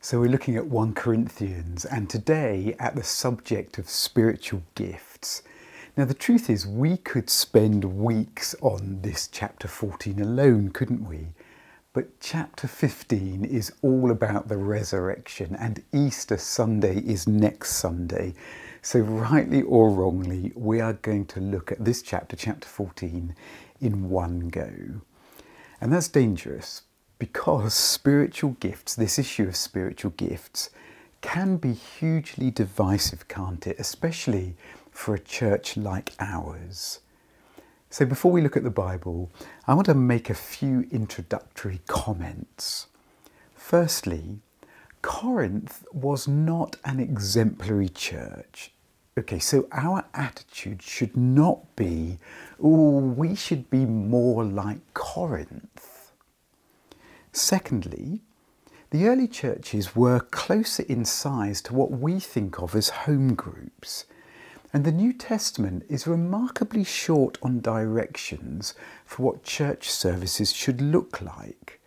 So we're looking at 1 Corinthians and today at the subject of spiritual gifts. Now, the truth is, we could spend weeks on this chapter 14 alone, couldn't we? But chapter 15 is all about the resurrection, and Easter Sunday is next Sunday. So, rightly or wrongly, we are going to look at this chapter, chapter 14, in one go. And that's dangerous because spiritual gifts, this issue of spiritual gifts, can be hugely divisive, can't it? Especially for a church like ours. So, before we look at the Bible, I want to make a few introductory comments. Firstly, Corinth was not an exemplary church. Okay, so our attitude should not be, oh, we should be more like Corinth. Secondly, the early churches were closer in size to what we think of as home groups. And the New Testament is remarkably short on directions for what church services should look like,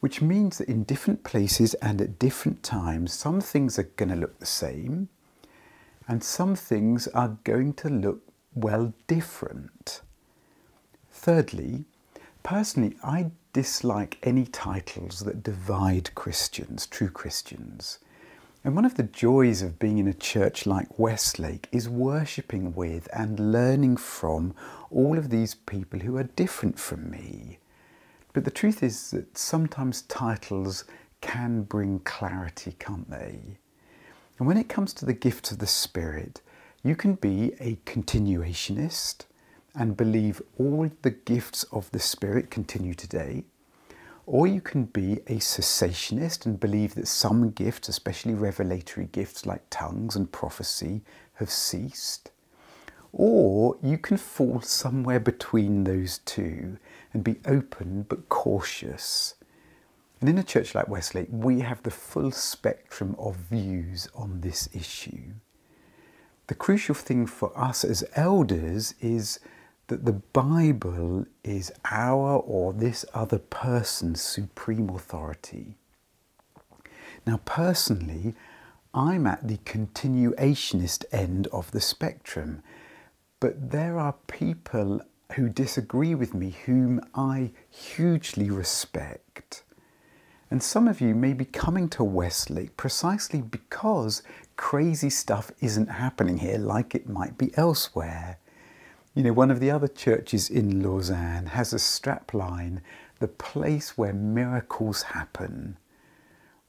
which means that in different places and at different times, some things are going to look the same and some things are going to look, well, different. Thirdly, personally, I dislike any titles that divide Christians, true Christians. And one of the joys of being in a church like Westlake is worshipping with and learning from all of these people who are different from me. But the truth is that sometimes titles can bring clarity, can't they? And when it comes to the gifts of the Spirit, you can be a continuationist and believe all the gifts of the Spirit continue today. Or you can be a cessationist and believe that some gifts, especially revelatory gifts like tongues and prophecy, have ceased. Or you can fall somewhere between those two and be open but cautious. And in a church like Westlake, we have the full spectrum of views on this issue. The crucial thing for us as elders is that the Bible is our or this other person's supreme authority. Now, personally, I'm at the continuationist end of the spectrum, but there are people who disagree with me whom I hugely respect. And some of you may be coming to Westlake precisely because crazy stuff isn't happening here like it might be elsewhere. You know, one of the other churches in Lausanne has a strapline, the place where miracles happen.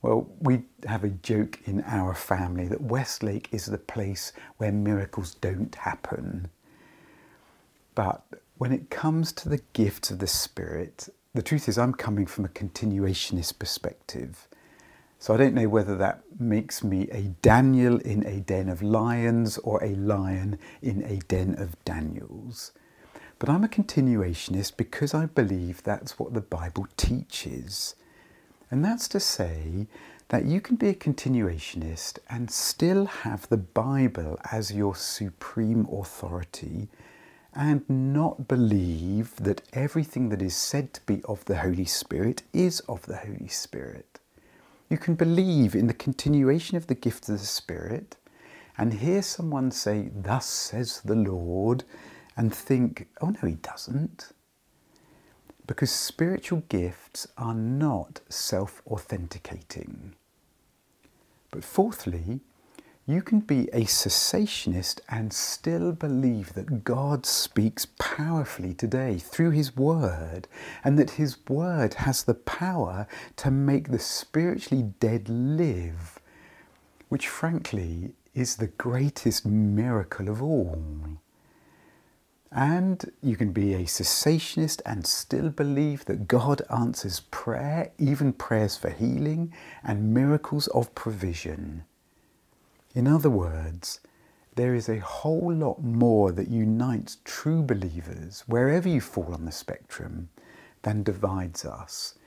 Well, we have a joke in our family that Westlake is the place where miracles don't happen. But when it comes to the gifts of the Spirit, the truth is, I'm coming from a continuationist perspective. So I don't know whether that makes me a Daniel in a den of lions or a lion in a den of Daniels. But I'm a continuationist because I believe that's what the Bible teaches. And that's to say that you can be a continuationist and still have the Bible as your supreme authority and not believe that everything that is said to be of the Holy Spirit is of the Holy Spirit. You can believe in the continuation of the gift of the Spirit and hear someone say, Thus says the Lord, and think, Oh, no, he doesn't. Because spiritual gifts are not self authenticating. But fourthly, you can be a cessationist and still believe that God speaks powerfully today through His Word, and that His Word has the power to make the spiritually dead live, which frankly is the greatest miracle of all. And you can be a cessationist and still believe that God answers prayer, even prayers for healing and miracles of provision. In other words, there is a whole lot more that unites true believers, wherever you fall on the spectrum, than divides us,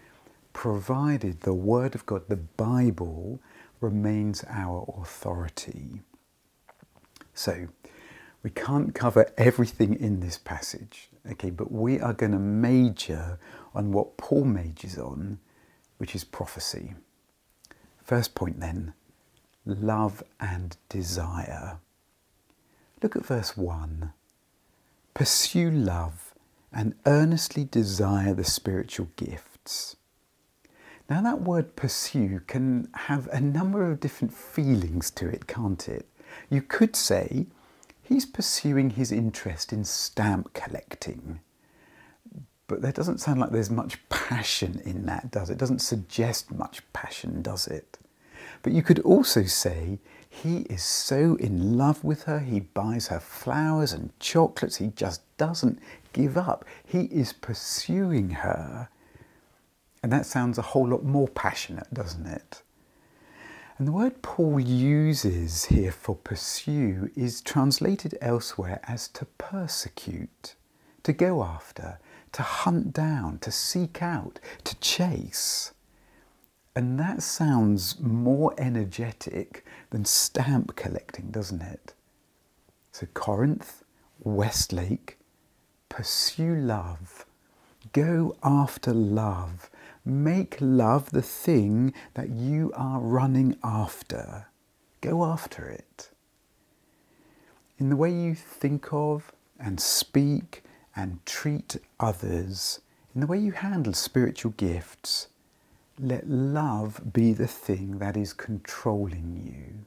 provided the Word of God, the Bible, remains our authority. So, we can't cover everything in this passage, okay, but we are going to major on what Paul majors on, which is prophecy. First point then love and desire. Look at verse 1. Pursue love and earnestly desire the spiritual gifts. Now, that word pursue can have a number of different feelings to it, can't it? You could say he's pursuing his interest in stamp collecting. But there doesn't sound like there's much passion in that, does it? It doesn't suggest much passion, does it? But you could also say he is so in love with her, he buys her flowers and chocolates, he just doesn't give up. He is pursuing her. And that sounds a whole lot more passionate, doesn't it? And the word Paul uses here for pursue is translated elsewhere as to persecute, to go after, to hunt down, to seek out, to chase. And that sounds more energetic than stamp collecting, doesn't it? So, Corinth, Westlake, pursue love, go after love, make love the thing that you are running after. Go after it. In the way you think of and speak and treat others, in the way you handle spiritual gifts, let love be the thing that is controlling you.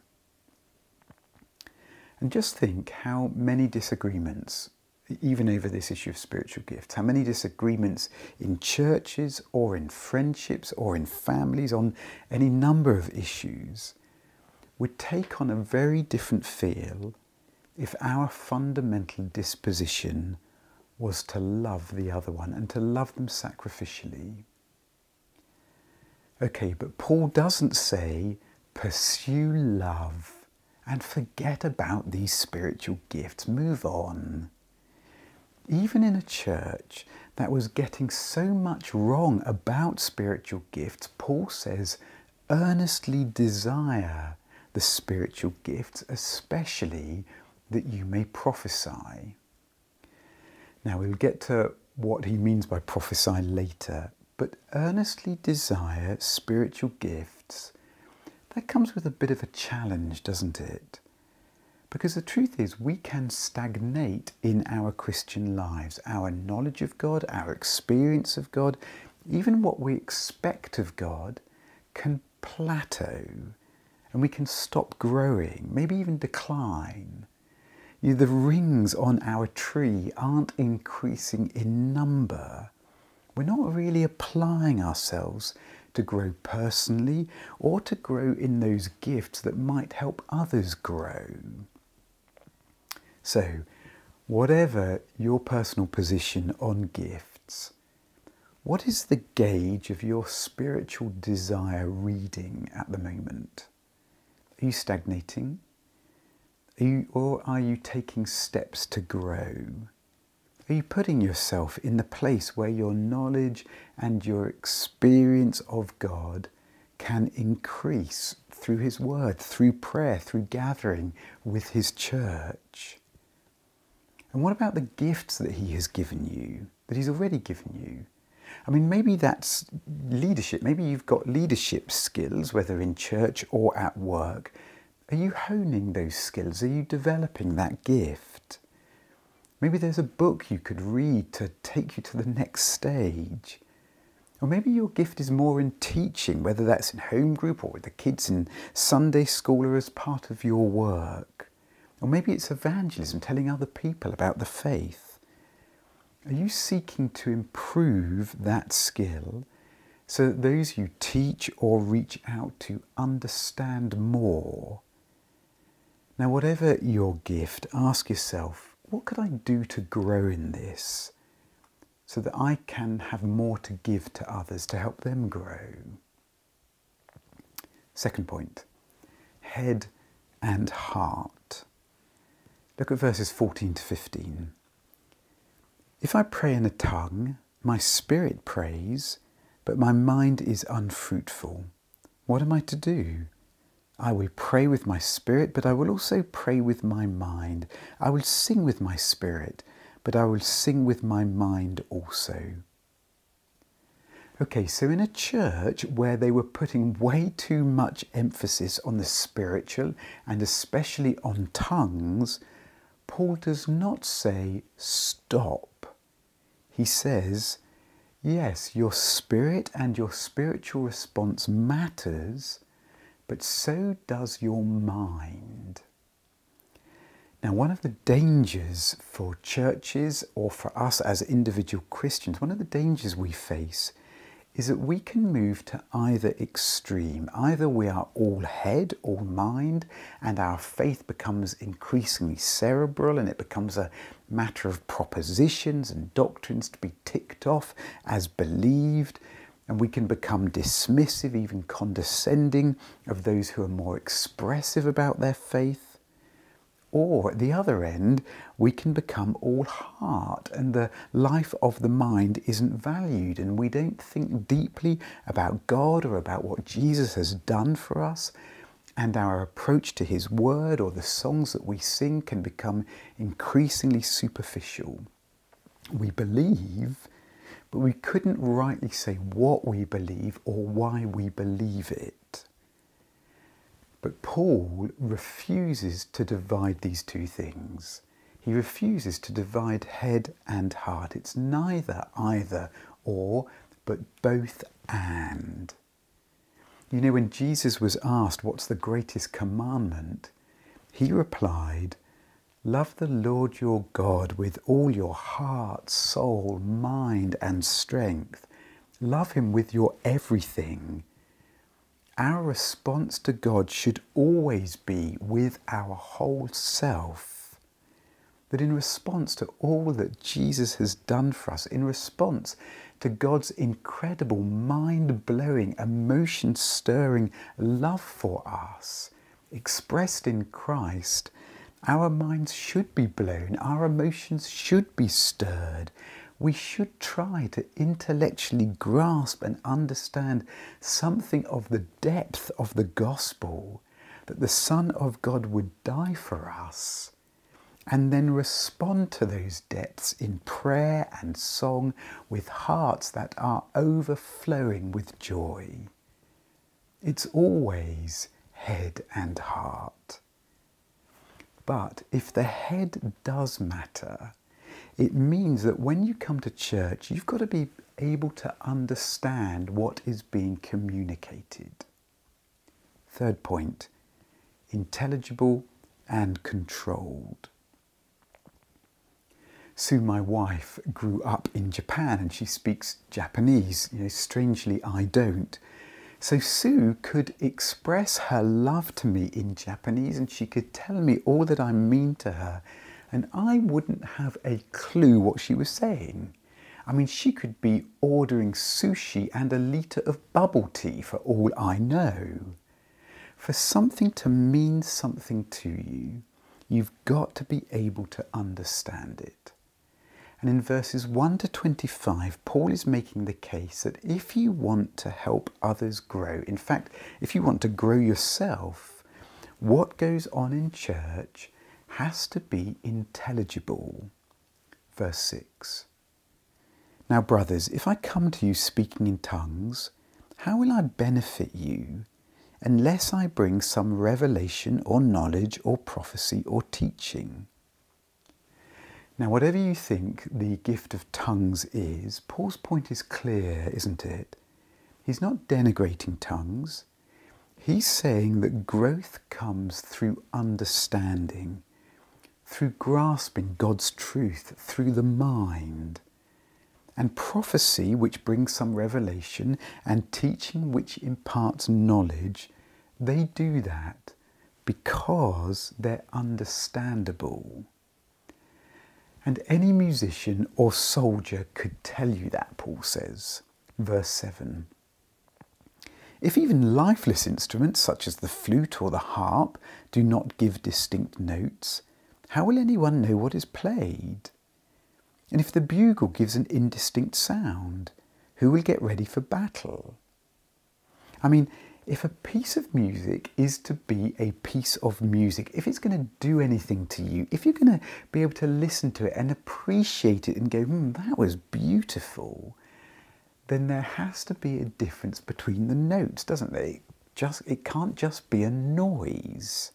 And just think how many disagreements, even over this issue of spiritual gifts, how many disagreements in churches or in friendships or in families on any number of issues would take on a very different feel if our fundamental disposition was to love the other one and to love them sacrificially. Okay, but Paul doesn't say pursue love and forget about these spiritual gifts. Move on. Even in a church that was getting so much wrong about spiritual gifts, Paul says earnestly desire the spiritual gifts, especially that you may prophesy. Now we'll get to what he means by prophesy later, but earnestly desire spiritual gifts, that comes with a bit of a challenge, doesn't it? Because the truth is, we can stagnate in our Christian lives. Our knowledge of God, our experience of God, even what we expect of God can plateau and we can stop growing, maybe even decline. You, the rings on our tree aren't increasing in number we're not really applying ourselves to grow personally or to grow in those gifts that might help others grow. So, whatever your personal position on gifts, what is the gauge of your spiritual desire reading at the moment? Are you stagnating? Are you, or are you taking steps to grow? Are you putting yourself in the place where your knowledge and your experience of God can increase through His Word, through prayer, through gathering with His church? And what about the gifts that He has given you, that He's already given you? I mean, maybe that's leadership. Maybe you've got leadership skills, whether in church or at work. Are you honing those skills? Are you developing that gift? Maybe there's a book you could read to take you to the next stage. Or maybe your gift is more in teaching, whether that's in home group or with the kids in Sunday school or as part of your work. Or maybe it's evangelism, telling other people about the faith. Are you seeking to improve that skill so that those you teach or reach out to understand more? Now, whatever your gift, ask yourself what could I do to grow in this so that I can have more to give to others to help them grow? Second point head and heart. Look at verses 14 to 15. If I pray in a tongue, my spirit prays, but my mind is unfruitful. What am I to do? I will pray with my spirit, but I will also pray with my mind. I will sing with my spirit, but I will sing with my mind also. Okay, so in a church where they were putting way too much emphasis on the spiritual and especially on tongues, Paul does not say stop. He says, yes, your spirit and your spiritual response matters, but so does your mind. Now, one of the dangers for churches or for us as individual Christians, one of the dangers we face is that we can move to either extreme. Either we are all head, all mind, and our faith becomes increasingly cerebral and it becomes a matter of propositions and doctrines to be ticked off as believed. And we can become dismissive, even condescending, of those who are more expressive about their faith. Or at the other end, we can become all heart and the life of the mind isn't valued and we don't think deeply about God or about what Jesus has done for us. And our approach to His Word or the songs that we sing can become increasingly superficial. We believe, but we couldn't rightly say what we believe or why we believe it. But Paul refuses to divide these two things. He refuses to divide head and heart. It's neither either or, but both and. You know, when Jesus was asked, What's the greatest commandment? he replied, Love the Lord your God with all your heart, soul, mind, and strength. Love him with your everything our response to God should always be with our whole self. That in response to all that Jesus has done for us, in response to God's incredible, mind blowing, emotion stirring love for us, expressed in Christ, our minds should be blown, our emotions should be stirred, we should try to intellectually grasp and understand something of the depth of the gospel that the Son of God would die for us, and then respond to those depths in prayer and song with hearts that are overflowing with joy. It's always head and heart. But if the head does matter, it means that when you come to church, you've got to be able to understand what is being communicated. Third point intelligible and controlled. Sue, my wife, grew up in Japan and she speaks Japanese. You know, strangely, I don't. So Sue could express her love to me in Japanese and she could tell me all that I mean to her and I wouldn't have a clue what she was saying. I mean, she could be ordering sushi and a litre of bubble tea for all I know. For something to mean something to you, you've got to be able to understand it. And in verses 1 to 25, Paul is making the case that if you want to help others grow, in fact, if you want to grow yourself, what goes on in church has to be intelligible. Verse 6 Now, brothers, if I come to you speaking in tongues, how will I benefit you unless I bring some revelation or knowledge or prophecy or teaching? Now, whatever you think the gift of tongues is, Paul's point is clear, isn't it? He's not denigrating tongues. He's saying that growth comes through understanding through grasping God's truth through the mind. And prophecy, which brings some revelation, and teaching, which imparts knowledge, they do that because they're understandable. And any musician or soldier could tell you that, Paul says. Verse 7. If even lifeless instruments such as the flute or the harp do not give distinct notes, how will anyone know what is played? And if the bugle gives an indistinct sound, who will get ready for battle? I mean, if a piece of music is to be a piece of music, if it's going to do anything to you, if you're going to be able to listen to it and appreciate it and go, hmm, that was beautiful, then there has to be a difference between the notes, doesn't there? It just it can't just be a noise.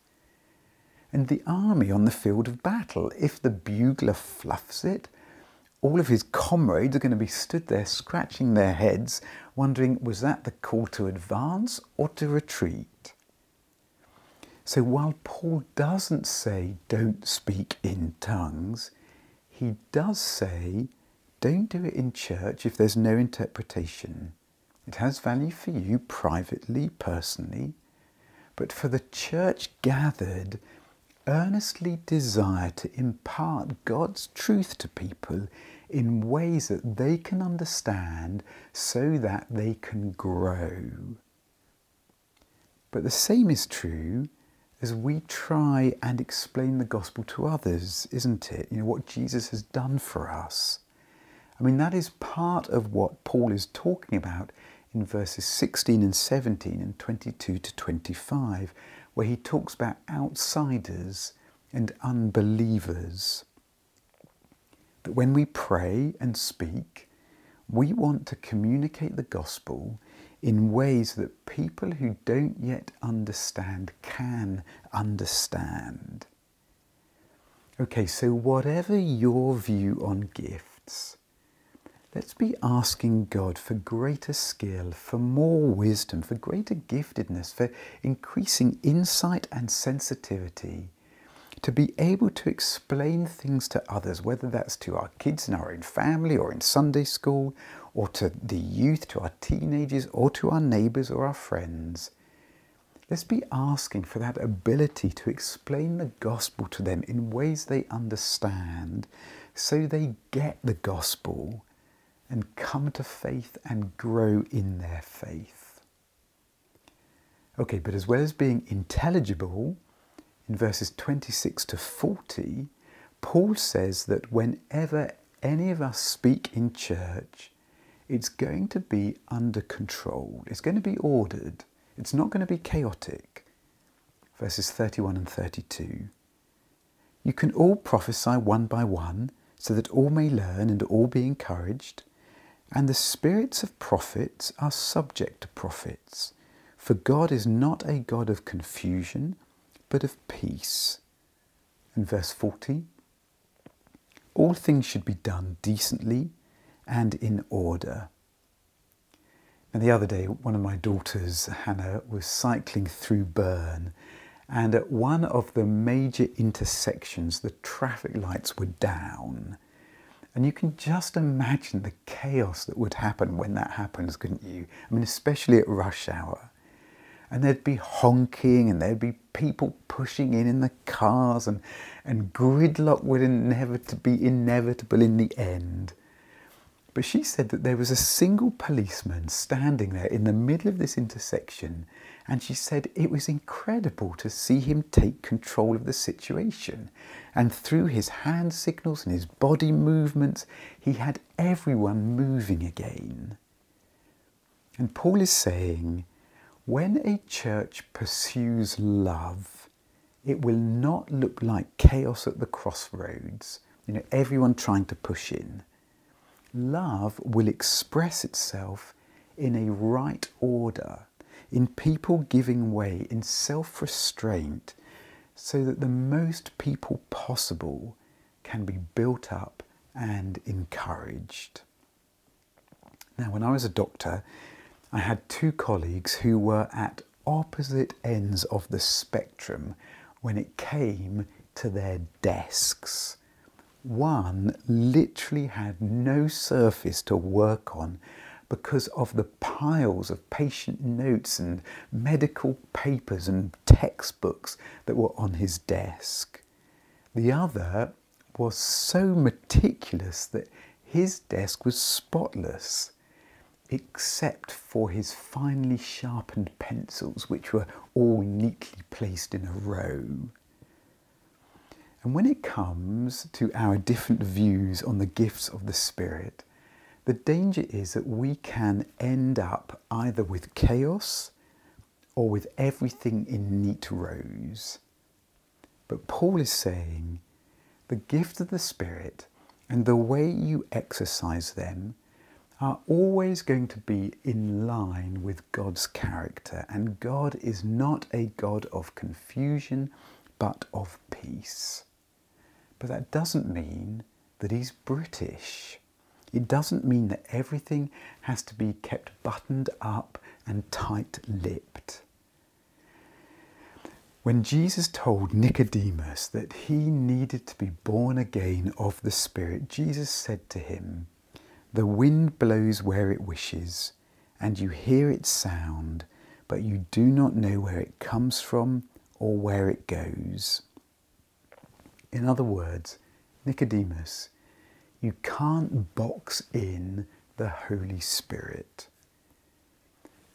And the army on the field of battle, if the bugler fluffs it, all of his comrades are going to be stood there scratching their heads, wondering was that the call to advance or to retreat? So while Paul doesn't say don't speak in tongues, he does say don't do it in church if there's no interpretation. It has value for you privately, personally, but for the church gathered, earnestly desire to impart God's truth to people in ways that they can understand so that they can grow. But the same is true as we try and explain the gospel to others, isn't it? You know, what Jesus has done for us. I mean, that is part of what Paul is talking about in verses 16 and 17 and 22 to 25, where he talks about outsiders and unbelievers. That when we pray and speak, we want to communicate the gospel in ways that people who don't yet understand can understand. Okay, so whatever your view on gifts, let's be asking God for greater skill, for more wisdom, for greater giftedness, for increasing insight and sensitivity to be able to explain things to others, whether that's to our kids in our own family or in Sunday school, or to the youth, to our teenagers, or to our neighbours or our friends. Let's be asking for that ability to explain the gospel to them in ways they understand so they get the gospel and come to faith and grow in their faith. Okay, but as well as being intelligible, in verses 26 to 40, Paul says that whenever any of us speak in church, it's going to be under control, it's going to be ordered, it's not going to be chaotic. Verses 31 and 32. You can all prophesy one by one, so that all may learn and all be encouraged. And the spirits of prophets are subject to prophets. For God is not a God of confusion, but of peace. And verse 40 All things should be done decently and in order. And the other day, one of my daughters, Hannah, was cycling through Bern, and at one of the major intersections, the traffic lights were down. And you can just imagine the chaos that would happen when that happens, couldn't you? I mean, especially at rush hour. And there'd be honking and there'd be people pushing in in the cars, and, and gridlock would inevitably be inevitable in the end. But she said that there was a single policeman standing there in the middle of this intersection and she said it was incredible to see him take control of the situation. And through his hand signals and his body movements, he had everyone moving again. And Paul is saying, when a church pursues love, it will not look like chaos at the crossroads, you know, everyone trying to push in. Love will express itself in a right order in people giving way in self restraint so that the most people possible can be built up and encouraged. Now, when I was a doctor, I had two colleagues who were at opposite ends of the spectrum when it came to their desks. One literally had no surface to work on because of the piles of patient notes and medical papers and textbooks that were on his desk. The other was so meticulous that his desk was spotless, except for his finely sharpened pencils, which were all neatly placed in a row. And when it comes to our different views on the gifts of the Spirit, the danger is that we can end up either with chaos or with everything in neat rows. But Paul is saying the gift of the Spirit and the way you exercise them are always going to be in line with God's character, and God is not a God of confusion but of peace. But that doesn't mean that He's British. It doesn't mean that everything has to be kept buttoned up and tight lipped. When Jesus told Nicodemus that he needed to be born again of the Spirit, Jesus said to him, The wind blows where it wishes, and you hear its sound, but you do not know where it comes from or where it goes. In other words, Nicodemus, you can't box in the Holy Spirit.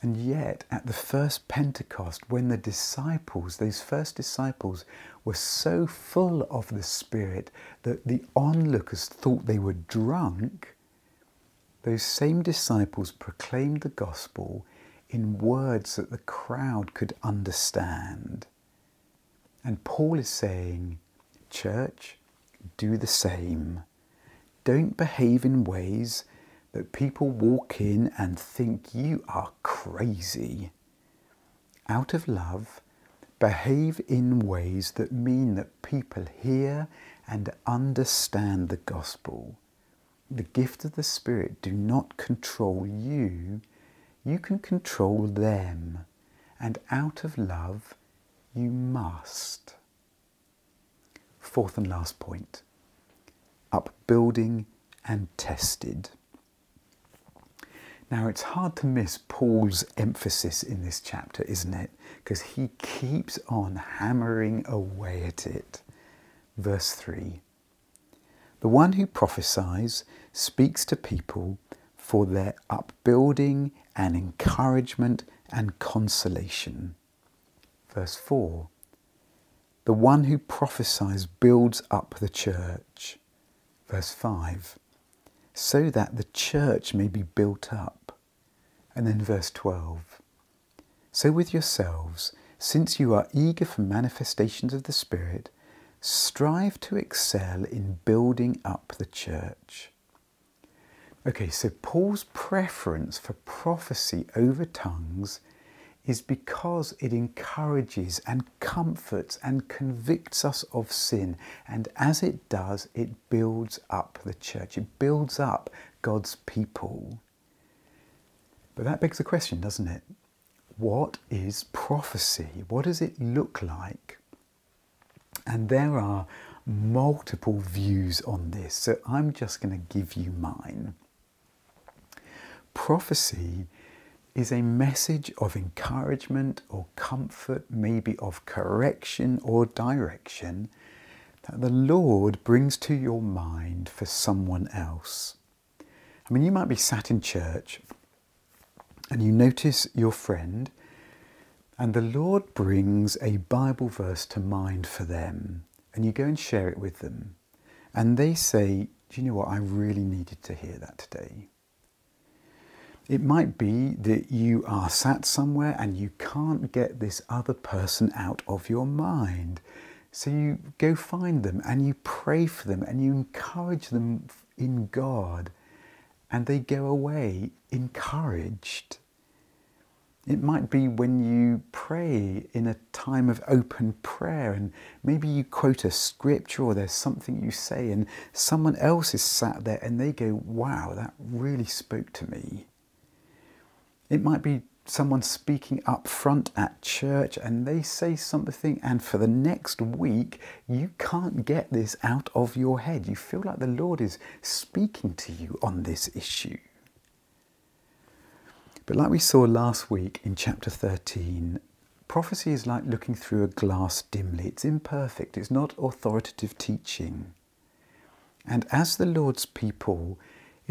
And yet, at the first Pentecost, when the disciples, those first disciples, were so full of the Spirit that the onlookers thought they were drunk, those same disciples proclaimed the gospel in words that the crowd could understand. And Paul is saying, Church, do the same. Don't behave in ways that people walk in and think you are crazy. Out of love, behave in ways that mean that people hear and understand the gospel. The gift of the Spirit do not control you, you can control them. And out of love, you must. Fourth and last point upbuilding and tested. Now, it's hard to miss Paul's emphasis in this chapter, isn't it? Because he keeps on hammering away at it. Verse 3 The one who prophesies speaks to people for their upbuilding and encouragement and consolation. Verse 4 The one who prophesies builds up the church. Verse 5 So that the church may be built up. And then verse 12 So with yourselves, since you are eager for manifestations of the Spirit, strive to excel in building up the church. Okay, so Paul's preference for prophecy over tongues is because it encourages and comforts and convicts us of sin. And as it does, it builds up the church, it builds up God's people. But that begs the question, doesn't it? What is prophecy? What does it look like? And there are multiple views on this, so I'm just going to give you mine. Prophecy is a message of encouragement or comfort, maybe of correction or direction that the Lord brings to your mind for someone else. I mean, you might be sat in church and you notice your friend, and the Lord brings a Bible verse to mind for them, and you go and share it with them. And they say, Do you know what? I really needed to hear that today. It might be that you are sat somewhere and you can't get this other person out of your mind. So you go find them and you pray for them and you encourage them in God, and they go away encouraged. It might be when you pray in a time of open prayer, and maybe you quote a scripture or there's something you say, and someone else is sat there and they go, Wow, that really spoke to me. It might be someone speaking up front at church and they say something, and for the next week, you can't get this out of your head. You feel like the Lord is speaking to you on this issue. But like we saw last week in chapter 13, prophecy is like looking through a glass dimly. It's imperfect, it's not authoritative teaching. And as the Lord's people,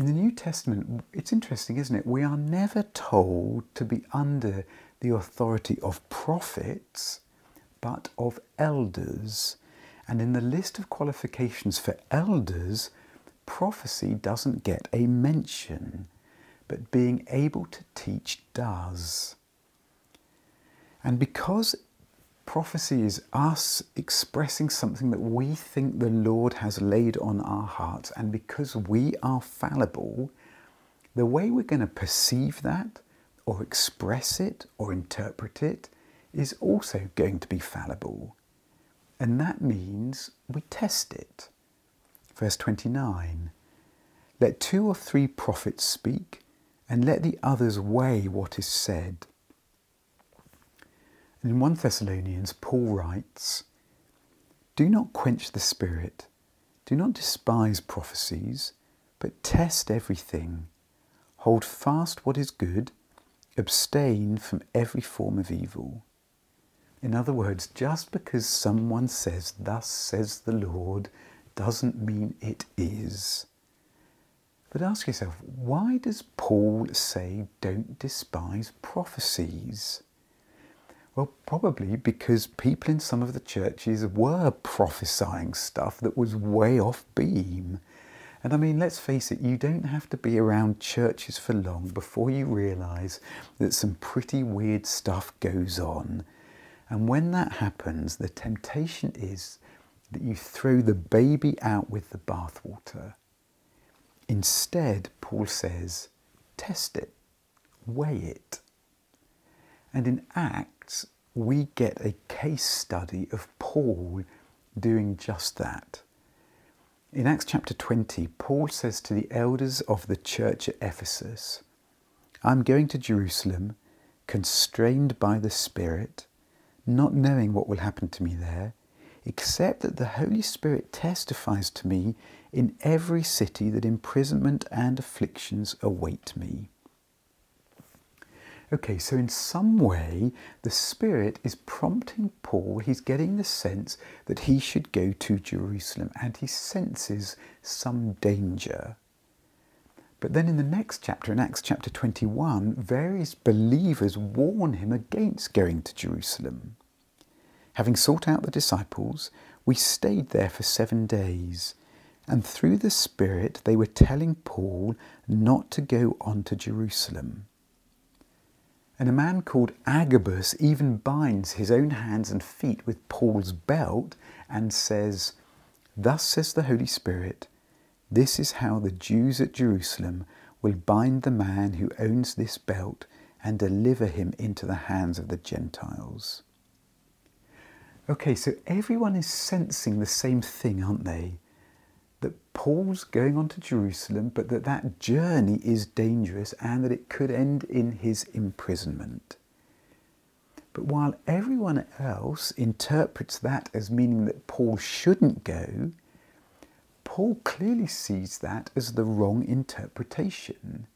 in the New Testament, it's interesting, isn't it? We are never told to be under the authority of prophets, but of elders. And in the list of qualifications for elders, prophecy doesn't get a mention but being able to teach does. And because prophecy is us expressing something that we think the Lord has laid on our hearts, and because we are fallible, the way we're going to perceive that or express it or interpret it is also going to be fallible. And that means we test it. Verse 29 Let two or three prophets speak, and let the others weigh what is said. In 1 Thessalonians, Paul writes, Do not quench the spirit, do not despise prophecies, but test everything. Hold fast what is good, abstain from every form of evil. In other words, just because someone says, Thus says the Lord, doesn't mean it is. But ask yourself, why does Paul say don't despise prophecies? Well, probably because people in some of the churches were prophesying stuff that was way off beam. And I mean, let's face it, you don't have to be around churches for long before you realise that some pretty weird stuff goes on. And when that happens, the temptation is that you throw the baby out with the bathwater. Instead, Paul says, test it, weigh it. And in Acts, we get a case study of Paul doing just that. In Acts chapter 20, Paul says to the elders of the church at Ephesus, I'm going to Jerusalem, constrained by the Spirit, not knowing what will happen to me there, except that the Holy Spirit testifies to me in every city that imprisonment and afflictions await me. Okay, so in some way, the Spirit is prompting Paul, he's getting the sense that he should go to Jerusalem and he senses some danger. But then in the next chapter, in Acts chapter 21, various believers warn him against going to Jerusalem. Having sought out the disciples, we stayed there for seven days, and through the Spirit they were telling Paul not to go on to Jerusalem. And a man called Agabus even binds his own hands and feet with Paul's belt and says, Thus says the Holy Spirit, this is how the Jews at Jerusalem will bind the man who owns this belt and deliver him into the hands of the Gentiles. Okay, so everyone is sensing the same thing, aren't they? Paul's going on to Jerusalem, but that that journey is dangerous and that it could end in his imprisonment. But while everyone else interprets that as meaning that Paul shouldn't go, Paul clearly sees that as the wrong interpretation.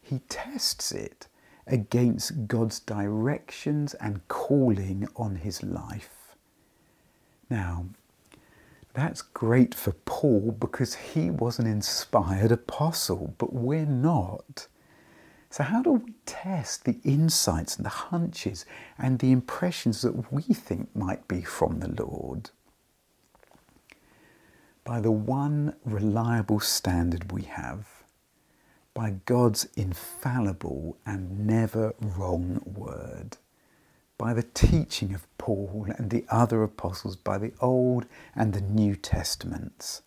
He tests it against God's directions and calling on his life. Now, that's great for Paul because he was an inspired apostle, but we're not. So, how do we test the insights and the hunches and the impressions that we think might be from the Lord? By the one reliable standard we have, by God's infallible and never wrong word by the teaching of Paul and the other apostles, by the Old and the New Testaments.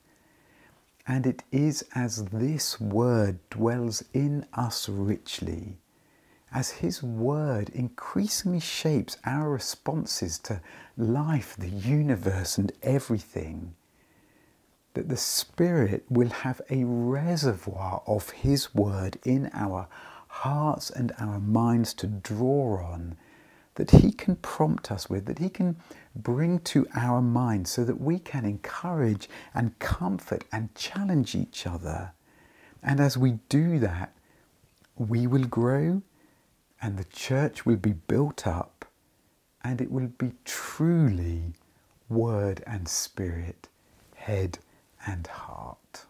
And it is as this word dwells in us richly, as his word increasingly shapes our responses to life, the universe, and everything, that the Spirit will have a reservoir of his word in our hearts and our minds to draw on that He can prompt us with, that He can bring to our minds so that we can encourage and comfort and challenge each other. And as we do that, we will grow and the church will be built up and it will be truly word and spirit, head and heart.